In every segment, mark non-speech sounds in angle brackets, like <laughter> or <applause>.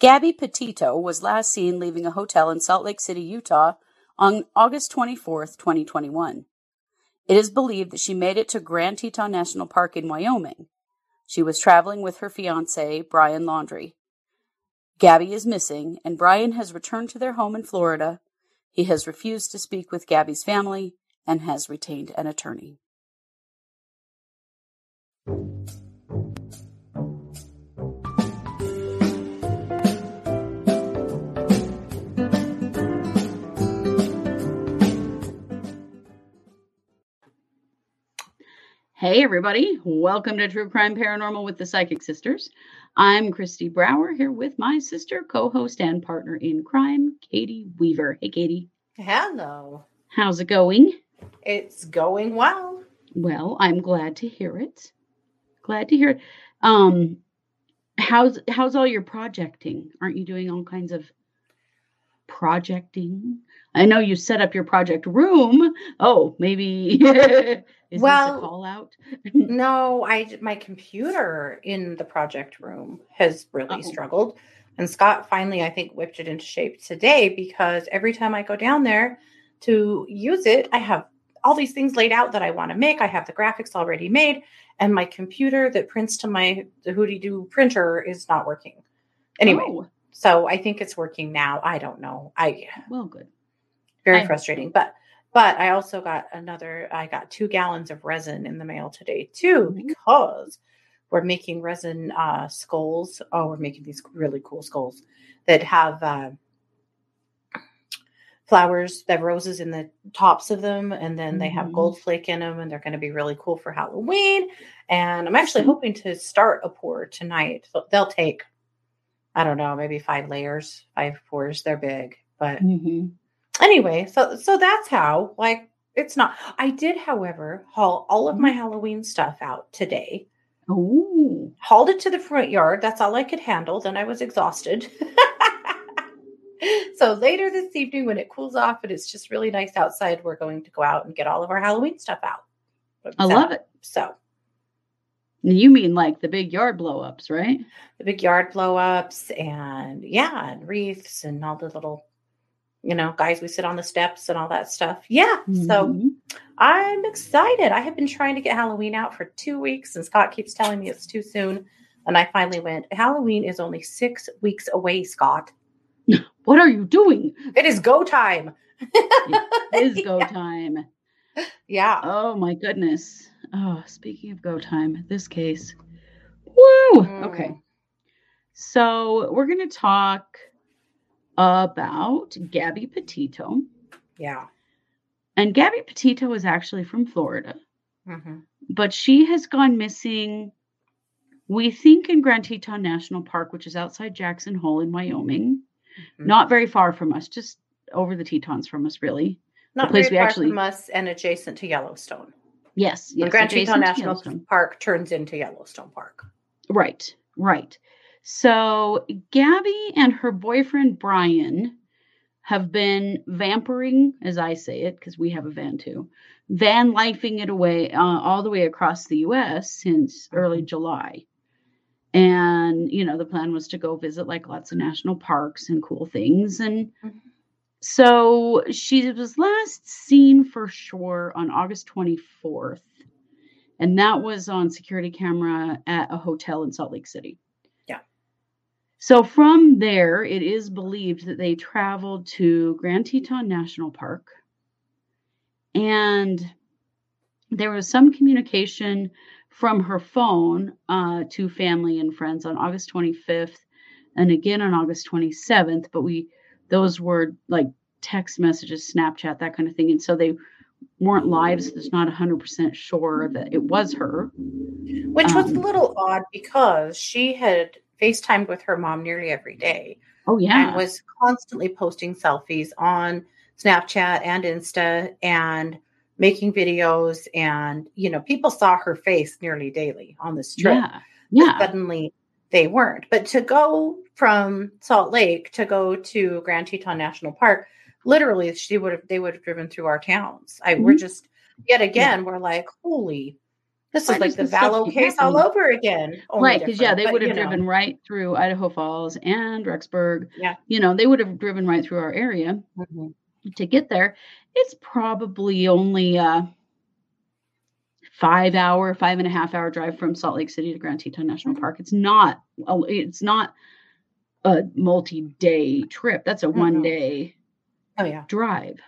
Gabby Petito was last seen leaving a hotel in Salt Lake City, Utah on August 24, 2021. It is believed that she made it to Grand Teton National Park in Wyoming. She was traveling with her fiance, Brian Laundrie. Gabby is missing, and Brian has returned to their home in Florida. He has refused to speak with Gabby's family and has retained an attorney. Hey, everybody. Welcome to True Crime Paranormal with the Psychic Sisters. I'm Christy Brower here with my sister, co host, and partner in crime, Katie Weaver. Hey, Katie. Hello. How's it going? It's going well. Well, I'm glad to hear it. Glad to hear it. Um, how's how's all your projecting? Aren't you doing all kinds of projecting? I know you set up your project room. Oh, maybe <laughs> <laughs> is Well, this a call out? <laughs> No, I my computer in the project room has really Uh-oh. struggled. And Scott finally, I think, whipped it into shape today because every time I go down there to use it, I have all these things laid out that I want to make. I have the graphics already made, and my computer that prints to my the Hootie Doo printer is not working. Anyway, Oh, so I think it's working now. I don't know. I well, good. very I- frustrating but but i also got another i got two gallons of resin in the mail today too Mhm. because we're making resin uh skulls. Oh we're making these really cool skulls that have uh flowers that roses in the tops of them and then they have Mhm. gold flake in them and they're going to be really cool for halloween. And i'm actually hoping to start a pour tonight. So they'll take i don't know maybe five layers five pours. They're big but hmm anyway so so that's how like it's not i did however haul all of my mm-hmm. halloween stuff out today. Oh, hauled it to the front yard that's all i could handle then i was exhausted. <laughs> So later this evening when it cools off and it's just really nice outside we're going to go out and get all of our halloween stuff out. I love it. so. You mean like the big yard blow ups, right? the big yard blow ups and yeah and wreaths and all the little you know guys we sit on the steps and all that stuff yeah so Mhm. I'm excited. I have been trying to get Halloween out for two weeks, and Scott keeps telling me it's too soon. And I finally went, Halloween is only six weeks away, Scott. <laughs> what are you doing? It is go time. It is <laughs> go time. Yeah. Oh my goodness. Oh, speaking of go time, this case. Woo! Okay. Mm. So we're going to talk about Gabby Petito. Yeah. And Gabby Petito is actually from Florida, hmm but she has gone missing, we think, in Grand Teton National Park, which is outside Jackson Hole in Wyoming. Mhm. Not very far from us, just over the Tetons from us, really. Not place very we far actually- from us and adjacent to Yellowstone. Yes, yes. and Grand Teton National Park turns into Yellowstone Park. Right, right. So Gabby and her boyfriend Brian have been vampering, as I say it, because we have a van too, van lifing it away uh, all the way across the U.S. since early July. And you know, the plan was to go visit like lots of national parks and cool things. And Mhm. so she was last seen for sure on August 24th. And that was on security camera at a hotel in Salt Lake City. So from there, it is believed that they traveled to Grand Teton National Park. And there was some communication from her phone uh, to family and friends on August 25th and again on August 27th. But we, those were like text messages, Snapchat, that kind of thing. And so they weren't live. So it's not 100% sure that it was her. Which was a Um, little odd because she had FaceTimed with her mom nearly every day. Oh, yeah. and was constantly posting selfies on Snapchat and Insta and making videos. And, you know, people saw her face nearly daily on this trip. yeah. Yeah. Suddenly they weren't. But to go from Salt Lake to go to Grand Teton National Park, literally she would have they would have driven through our towns. I we're Mhm. just yet again, we're like, holy This Why is like the Vallow case all over again. right because yeah they would have you know, driven right through idaho falls and rexburg Yeah. you know they would have driven right through our area mhm. to get there it's probably only a five hour five and a half hour drive from salt lake city to grand teton national Mhm. park it's not a- it's not a multi-day trip that's a Mhm. one day Oh yeah. drive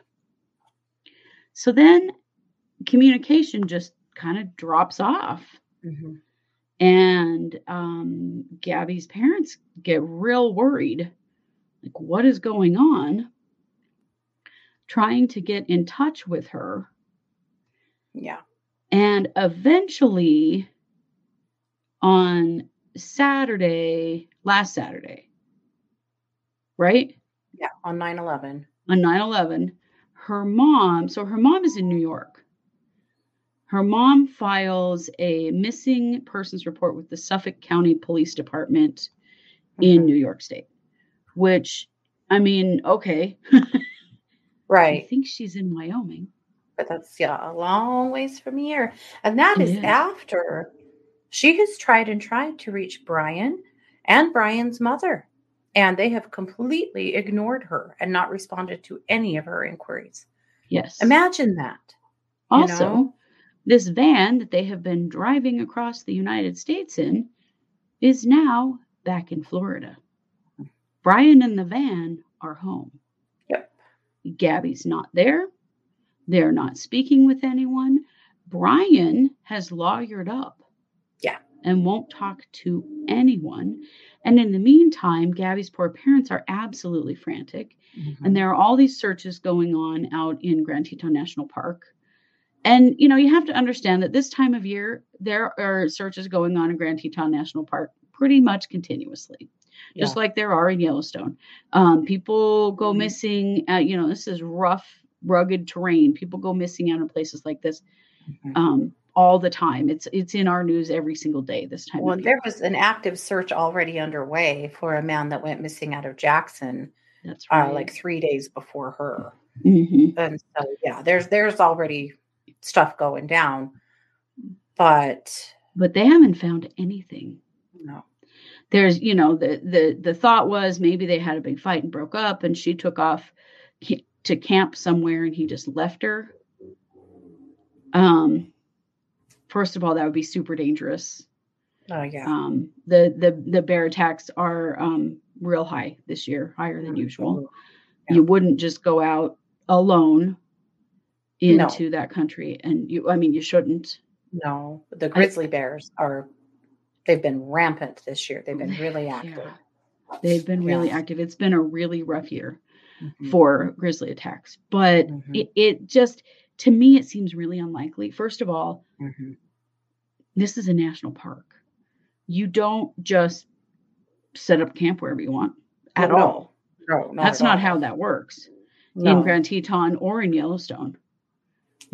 so then communication just kind of drops off Mhm. and um, Gabby's parents get real worried. Like, what is going on? Trying to get in touch with her. Yeah. And eventually, on Saturday, last Saturday, right? Yeah. On 9 11. On 9 11, her mom, so her mom is in New York. Her mom files a missing persons report with the Suffolk County Police Department in. New York State, which I mean, okay. <laughs> Right. I think she's in Wyoming. But that's yeah, a long ways from here. And that is is. after she has tried and tried to reach Brian and Brian's mother. And they have completely ignored her and not responded to any of her inquiries. Yes. Imagine that. you also, know? This van that they have been driving across the United States in is now back in Florida. Brian and the van are home. Yep. Gabby's not there. They're not speaking with anyone. Brian has lawyered up. Yeah. And won't talk to anyone. And in the meantime, Gabby's poor parents are absolutely frantic. Mm-hmm. And there are all these searches going on out in Grand Teton National Park. And you know, you have to understand that this time of year there are searches going on in Grand Teton National Park pretty much continuously, just Yeah. like there are in Yellowstone. Um, people go Mhm. missing. Uh, you know, this is rough, rugged terrain. People go missing out in places like this Mhm. um, all the time. It's it's in our news every single day. This time. Well, of year. there was an active search already underway for a man that went missing out of Jackson, That's right. uh, like three days before her. Mhm. And so, yeah, there's there's already stuff going down, but But they haven't found anything. no, there's you know the the the thought was maybe they had a big fight and broke up and she took off to camp somewhere and he just left her. Um first of all that would be super dangerous. Oh yeah, um the the the bear attacks are um real high this year higher than usual. Yeah. you wouldn't just go out alone No. into that country and you i mean you shouldn't no, the grizzly bears are they've been rampant this year. They've been really Yeah. active. they've been really Yeah. active it's been a really rough year Mhm. for grizzly attacks but Mhm. it, it just to me it seems really unlikely first of all Mhm. this is a national park you don't just set up camp wherever you want at no. all No, not that's at not all. how that works in grand teton or in yellowstone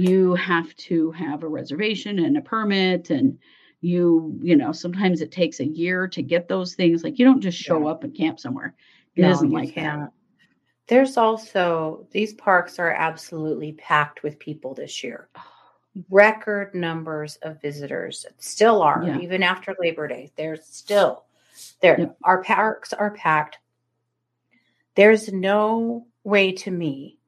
you have to have a reservation and a permit and you you know sometimes it takes a year to get those things like you don't just show Yeah. up and camp somewhere it No, isn't like that can't. There's also these parks are absolutely packed with people this year. Oh. Record numbers of visitors still are, Yeah. even after Labor Day. There's still there. Our parks are packed. There's no way to me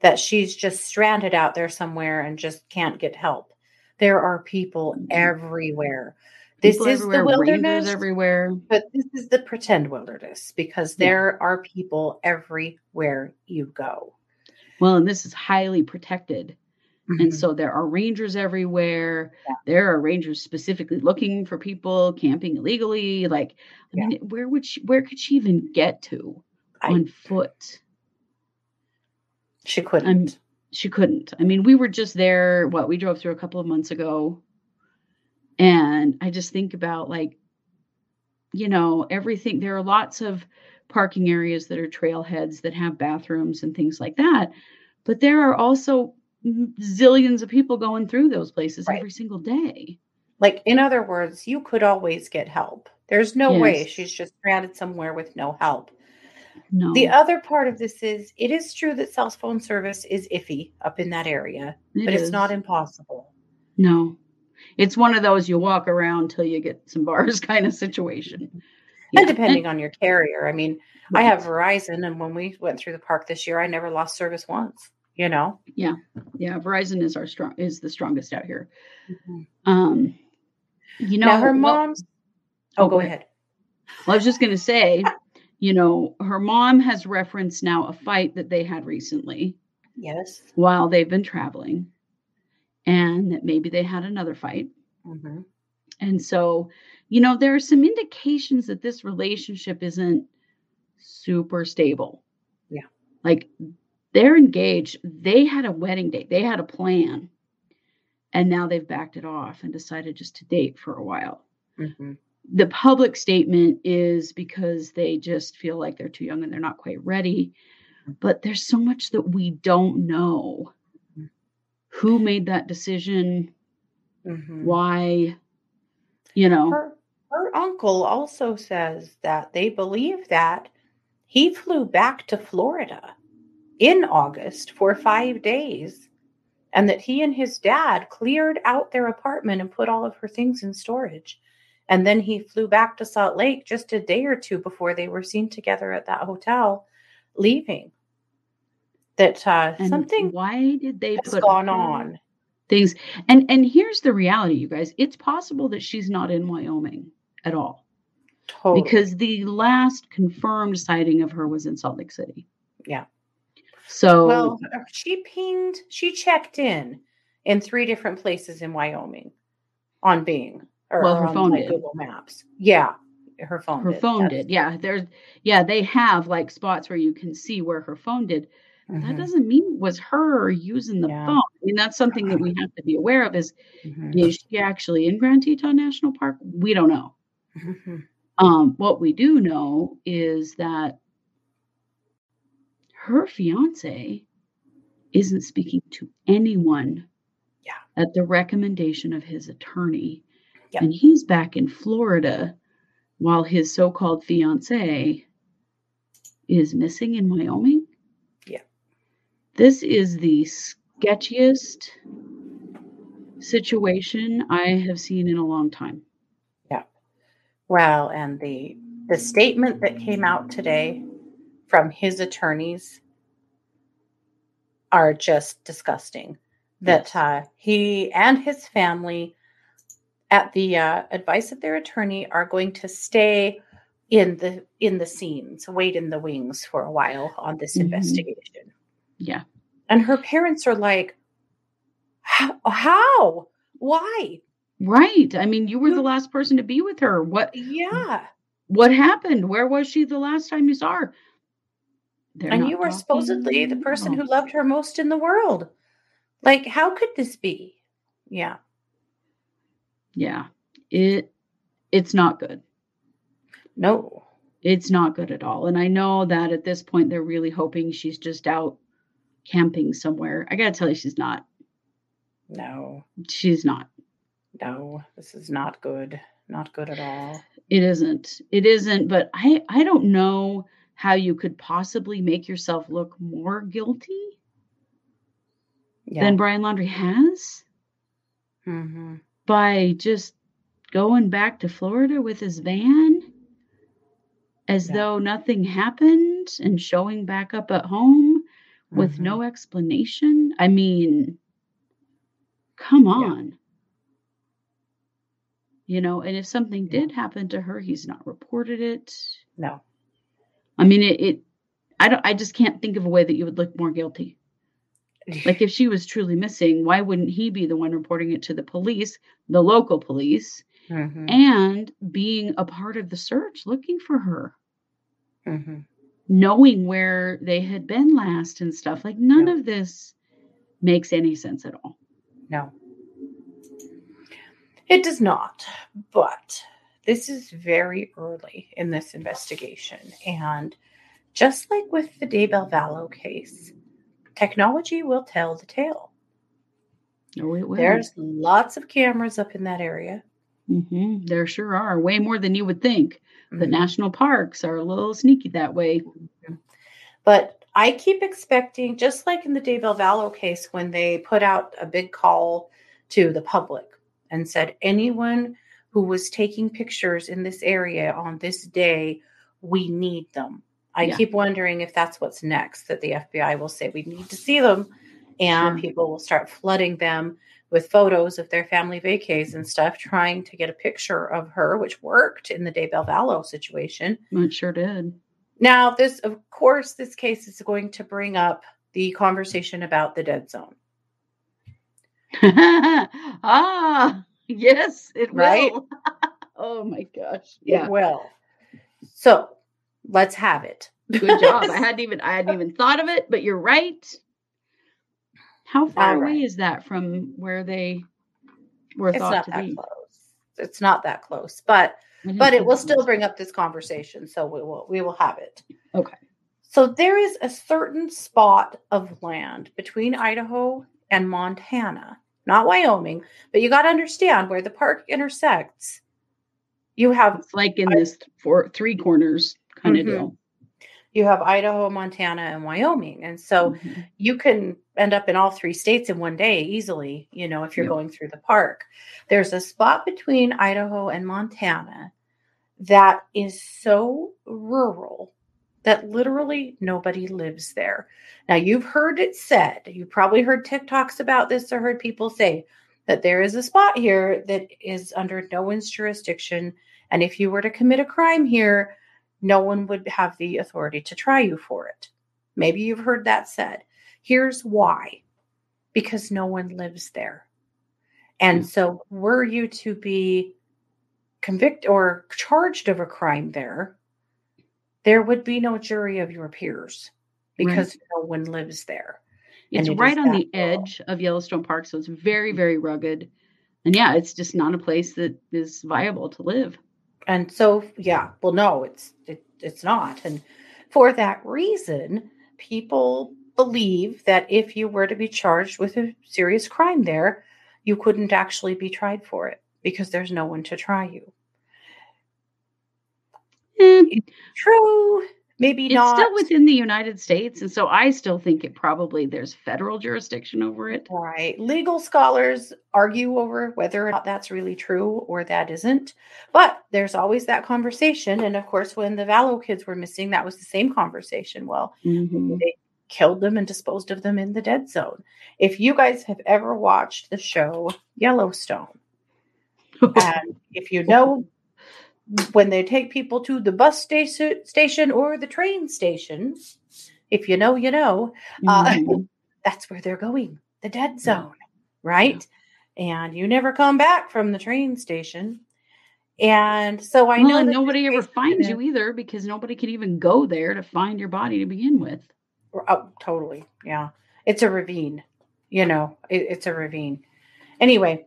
that she's just stranded out there somewhere and just can't get help. There are people Mhm. everywhere. This is the wilderness. everywhere But this is the pretend wilderness because Yeah. there are people everywhere you go. Well, and this is highly protected. And Mhm. so there are rangers everywhere. Yeah. There are rangers specifically looking for people camping illegally. Like, I Yeah. mean, where would she, where could she even get to I- on foot? She couldn't. She couldn't. I mean, we were just there. What we drove through a couple of months ago, and I just think about like, you know, everything. There are lots of parking areas that are trailheads that have bathrooms and things like that, but there are also zillions of people going through those places Right. every single day. like, in other words, you could always get help. There's no way she's just stranded somewhere with no help. No, The other part of this is it is true that cell phone service is iffy up in that area, it but is. it's not impossible. No, it's one of those you walk around till you get some bars <laughs> kind of situation. And depending on your carrier, I mean, I have Verizon, and when we went through the park this year, I never lost service once. You know, Yeah, yeah. Verizon is our strong is the strongest out here. Mhm. Um, you know, now her well- mom's. Oh, go ahead. Well, I was just going to say, you know, her mom has referenced now a fight that they had recently Yes. while they've been traveling, and that maybe they had another fight. hmm And so, you know, there are some indications that this relationship isn't super stable. Yeah. Like they're engaged. They had a wedding date, they had a plan. And now they've backed it off and decided just to date for a while. hmm The public statement is because they just feel like they're too young and they're not quite ready. But there's so much that we don't know. Mhm. Who made that decision? hmm Why? You know. Her, her uncle also says that they believe that he flew back to Florida in August for five days and that he and his dad cleared out their apartment and put all of her things in storage. And then he flew back to Salt Lake just a day or two before they were seen together at that hotel leaving. That uh, And something why did they has put gone on. things and and here's the reality you guys it's possible that she's not in wyoming at all Totally. because the last confirmed sighting of her was in salt lake city Yeah. so Well, she pinged, she checked in in three different places in Wyoming on Bing or, Well, her on phone like, did. Google Maps. Yeah, her phone. her did. phone That's- did yeah there's yeah they have like spots where you can see where her phone did that Mhm, doesn't mean it was her using the Yeah. phone i mean that's something that we <laughs> have to be aware of is mhm, is she actually in grand teton national park we don't know mhm. Um, what we do know is that her fiance isn't speaking to anyone Yeah. at the recommendation of his attorney. Yeah. And he's back in Florida while his so called fiance is missing in Wyoming. Yeah. This is the sketchiest situation I have seen in a long time. Yeah. Well, and the the statement that came out today from his attorneys are just disgusting. That uh, he and his family, at the uh, advice of their attorney, are going to stay in the in the scenes, wait in the wings for a while on this Mhm. investigation. Yeah. And her parents are like, "How? how? Why? Right. I mean, you were the last person to be with her. What Yeah." what happened? Where was she the last time you saw her? They're and you were supposedly the person who loved her most in the world. Like, how could this be? Yeah. Yeah. It it's not good. No. It's not good at all. And I know that at this point they're really hoping she's just out camping somewhere. I got to tell you she's not. No. She's not. No. This is not good. Not good at all. It isn't. It isn't, but I I don't know how you could possibly make yourself look more guilty Yeah. than Brian Laundrie has. hmm by just going back to Florida with his van as Yeah. though nothing happened and showing back up at home with Mm-hmm. no explanation. I mean, come on. You know, and if something Yeah. did happen to her, he's not reported it. No. I mean, it, it I don't I just can't think of a way that you would look more guilty. Like if she was truly missing, why wouldn't he be the one reporting it to the police, the local police, Mhm. and being a part of the search looking for her, Mhm. knowing where they had been last and stuff? Like none Yeah. of this makes any sense at all. No. It does not. But this is very early in this investigation. And just like with the Daybell Vallow case, technology will tell the tale. Oh, it will. There's lots of cameras up in that area. Mhm, There sure are way more than you would think. The Mhm. national parks are a little sneaky that way. But I keep expecting, just like in the Daybell Vallow case, when they put out a big call to the public and said, anyone who was taking pictures in this area on this day, we need them. I Yeah. keep wondering if that's what's next, that the FBI will say, we need to see them. And Sure. people will start flooding them with photos of their family vacays and stuff, trying to get a picture of her, which worked in the Daybell Vallow situation. It sure did. Now, this, of course, this case is going to bring up the conversation about the dead zone. <laughs> ah, yes, it Right? will. <laughs> oh my gosh. It Yeah. will. So let's have it. Good job. I <laughs> hadn't even I hadn't even thought of it, but you're right. How far All away is that from where they were it's thought not to that be? close. It's not that close, but I but it will still bring up this conversation. So we will we will have it. Okay. So there is a certain spot of land between Idaho and Montana, not Wyoming, but you got to understand where the park intersects. You have It's like in this four three corners kind Mhm. of deal. you have Idaho, Montana, and Wyoming, and so Mhm. you can end up in all three states in one day easily, you know, if you're Yep. going through the park. There's a spot between Idaho and Montana that is so rural that literally nobody lives there. Now, you've heard it said, you've probably heard TikToks about this or heard people say that there is a spot here that is under no one's jurisdiction. And if you were to commit a crime here, no one would have the authority to try you for it. Maybe you've heard that said. Here's why because no one lives there. And Mm. so, were you to be convicted or charged of a crime there, there would be no jury of your peers because no one lives there. It's it right on the edge of Yellowstone Park, so it's very, very rugged. And yeah, it's just not a place that is viable to live. And so, yeah, well, no, it's it, it's not. And for that reason, people believe that if you were to be charged with a serious crime there, you couldn't actually be tried for it because there's no one to try you. Eh, True, maybe it's not. still within the United States, and so I still think it probably there's federal jurisdiction over it. Right. Legal scholars argue over whether or not that's really true or that isn't. But there's always that conversation. And of course, when the Vallow kids were missing, that was the same conversation. Well, Mhm. they killed them and disposed of them in the dead zone. If you guys have ever watched the show Yellowstone, <laughs> and if you know when they take people to the bus station station or the train station, if you know, you know, uh, Mhm. <laughs> that's where they're going, the dead zone, right? And you never come back from the train station. And so I Well, know nobody ever finds you either because nobody can even go there to find your body to begin with. Oh, totally. Yeah. It's a ravine. You know, it, it's a ravine. Anyway,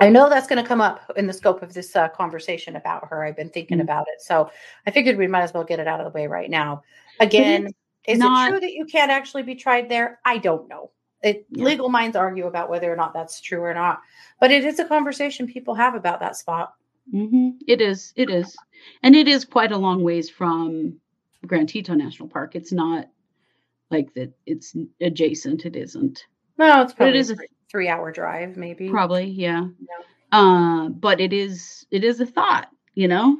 I know that's going to come up in the scope of this uh, conversation about her. I've been thinking Mm. about it. So I figured we might as well get it out of the way right now. Again, is not- it true that you can't actually be tried there? I don't know. It, Yeah. Legal minds argue about whether or not that's true or not. But it is a conversation people have about that spot. hmm It is. It is. And it is quite a long ways from Grand Teton National Park. It's not like that it's adjacent. It isn't. No, it's But it probably is a- three, hour drive, maybe. Probably, yeah. Yeah. Uh, but it is it is a thought, you know?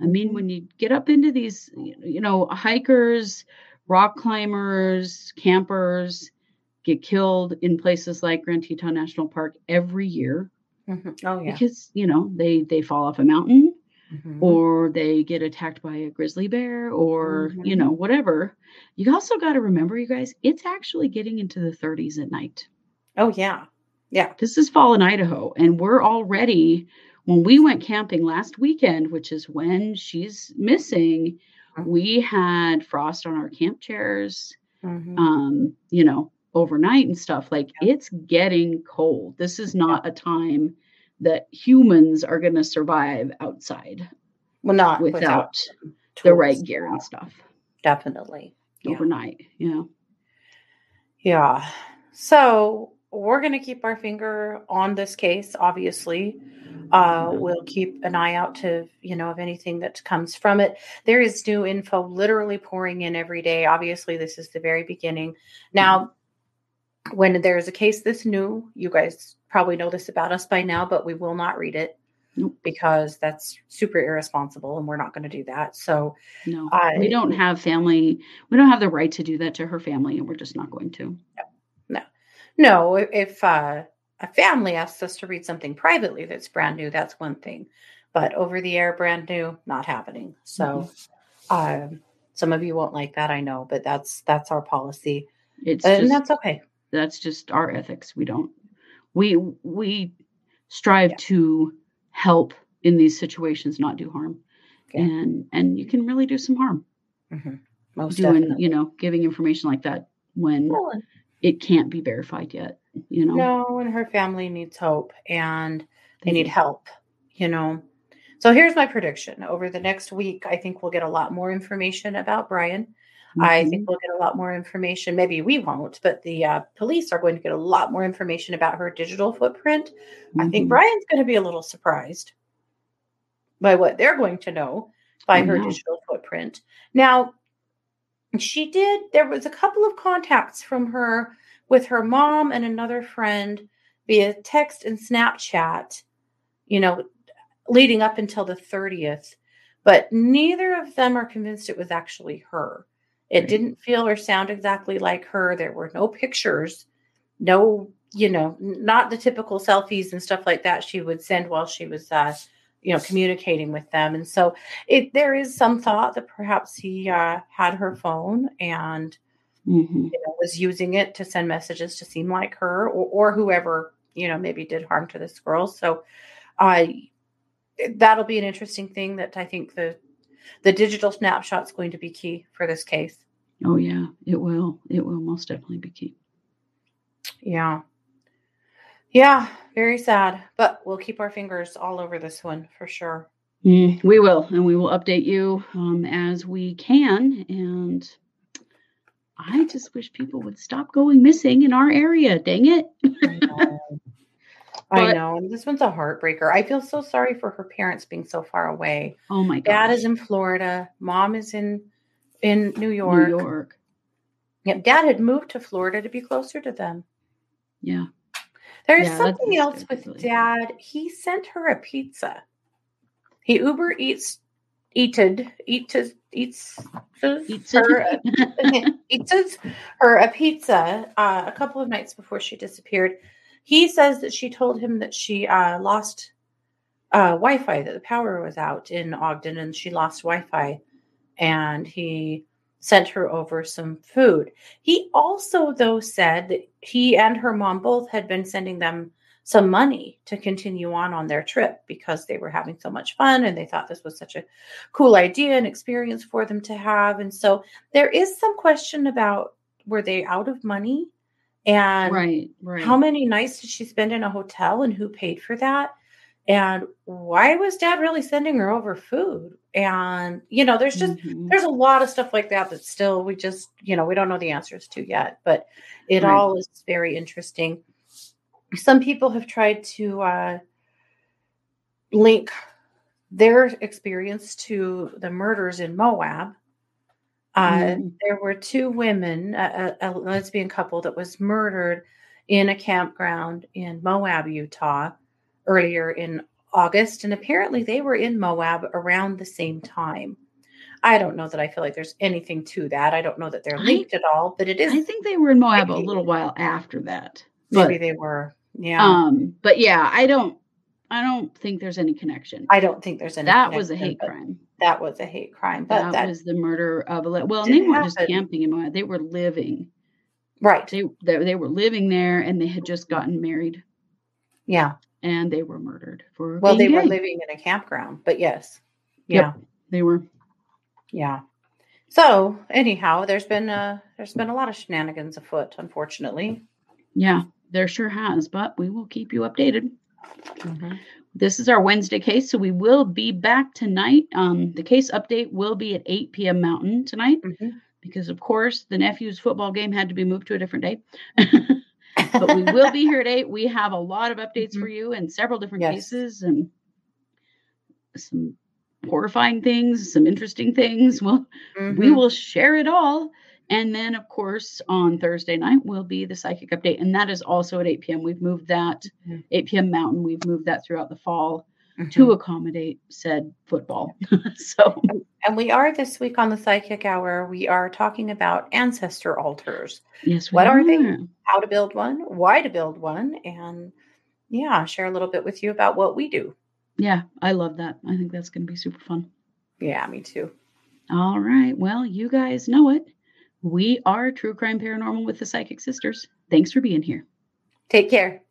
I mean, when you get up into these, you know, hikers, rock climbers, campers get killed in places like Grand Teton National Park every year Mhm. Oh, yeah. because, you know, they they fall off a mountain Mhm. or they get attacked by a grizzly bear or you Mhm. know whatever you also got to remember you guys it's actually getting into the 30s at night Oh, yeah. Yeah. this is fall in idaho and we're already when we went camping last weekend which is when she's missing Mhm. we had frost on our camp chairs Mhm. um you know overnight and stuff like Yeah. it's getting cold this is not a time that humans are going to survive outside well, not without them the right gear and stuff Definitely. Yeah. overnight. Yeah. Yeah. So we're going to keep our finger on this case, obviously. Uh, we'll keep an eye out to, you know, of anything that comes from it. There is new info literally pouring in every day. Obviously, this is the very beginning. Now, when there's a case this new, you guys probably know this about us by now, but we will not read it because that's super irresponsible and we're not going to do that. So, No, I- we don't have family. We don't have the right to do that to her family, and we're just not going to. No, if- uh, a family asks us to read something privately that's brand new, that's one thing. But over the air, brand new, not happening. So, um, some of you won't like that, I know, but that's that's our policy, It's and just that's okay. that's just our ethics. We don't. We we strive Yeah. to help in these situations, not do harm, Yeah. and and you can really do some harm Mhm. Most doing definitely. you know giving information like that when Well, and- it can't be verified yet. You know, No, and her family needs hope and they need help, you know. So here's my prediction. Over the next week, I think we'll get a lot more information about Brian. I Mhm. think we'll get a lot more information. Maybe we won't, but the uh, police are going to get a lot more information about her digital footprint. I think Mhm. Brian's going to be a little surprised by what they're going to know by Oh, her yeah. digital footprint. Now, she did, there was a couple of contacts from her with her mom and another friend via text and Snapchat, you know, leading up until the 30th, but neither of them are convinced it was actually her. It Right. didn't feel or sound exactly like her. There were no pictures, no, you know, not the typical selfies and stuff like that she would send while she was, uh, you know, communicating with them. And so it there is some thought that perhaps he uh, had her phone and Mhm. you know, was using it to send messages to seem like her or, or whoever you know maybe did harm to this girl. So I that'll be an interesting thing that I think the the digital snapshot's going to be key for this case. Oh yeah, it will. It will most definitely be key. Yeah. Yeah, very sad, but we'll keep our fingers all over this one for sure. Mm, we will, and we will update you um, as we can. And I just wish people would stop going missing in our area. Dang it! I know. I know. And this one's a heartbreaker. I feel so sorry for her parents being so far away. Oh my god. Dad is in Florida. Mom is in in New York. New York. Yep, Dad had moved to Florida to be closer to them. Yeah. There's Yeah, something else with really Dad. He sent her a pizza. He Uber eats eated eats eats Eats her it. <laughs> eats her a pizza uh, a couple of nights before she disappeared. He says that she told him that she uh, lost uh, Wi-Fi, that the power was out in Ogden, and she lost Wi-Fi, and he sent her over some food. He also, though, said that he and her mom both had been sending them some money to continue on on their trip because they were having so much fun and they thought this was such a cool idea and experience for them to have. And so there is some question about were they out of money and right. Right. how many nights did she spend in a hotel and who paid for that? And why was dad really sending her over food? And, you know, there's just, Mhm. there's a lot of stuff like that that still we just, you know, we don't know the answers to yet, but it Right. all is very interesting. Some people have tried to uh, link their experience to the murders in Moab. Uh, Mm. There were two women, a, a lesbian couple that was murdered in a campground in Moab, Utah, earlier in August. And apparently they were in Moab around the same time. I don't know that I feel like there's anything to that. I don't know that they're I- linked at all, but it is I think they were in Moab a little while after that. But, maybe they were. Yeah. um, but yeah, I don't. I don't think there's any connection. I don't think there's any. that was a hate crime. That was a hate crime. But That, that, was the murder of a. Well, they weren't just camping in Moab; they were living. right. They, they they were living there, and they had just gotten married, Yeah. And they were murdered for. Well, they being were living in a campground, but yes. Yep. Yeah. They were. Yeah. So anyhow, there's been a there's been a lot of shenanigans afoot, unfortunately. Yeah, there sure has. But we will keep you updated. Mm-hmm. This is our Wednesday case, so we will be back tonight. Um, the case update will be at 8 p.m. Mountain tonight Mhm. because, of course, the nephew's football game had to be moved to a different day. <laughs> but we will be here at <laughs> 8. We have a lot of updates for you and several different Yes. cases and some horrifying things, some interesting things. We'll we Mhm. will share it all And then, of course, on Thursday night will be the psychic update, and that is also at 8 p.m. We've moved that Mhm. 8 p.m. Mountain. We've moved that throughout the fall Mhm. to accommodate said football. <laughs> so And we are this week on the Psychic Hour. We are talking about ancestor altars, yes, we What are they? how to build one, why to build one, and yeah, share a little bit with you about what we do. Yeah, I love that. I think that's going to be super fun. Yeah, me too. All right. Well, you guys know it. We are True Crime Paranormal with the Psychic Sisters. Thanks for being here. Take care.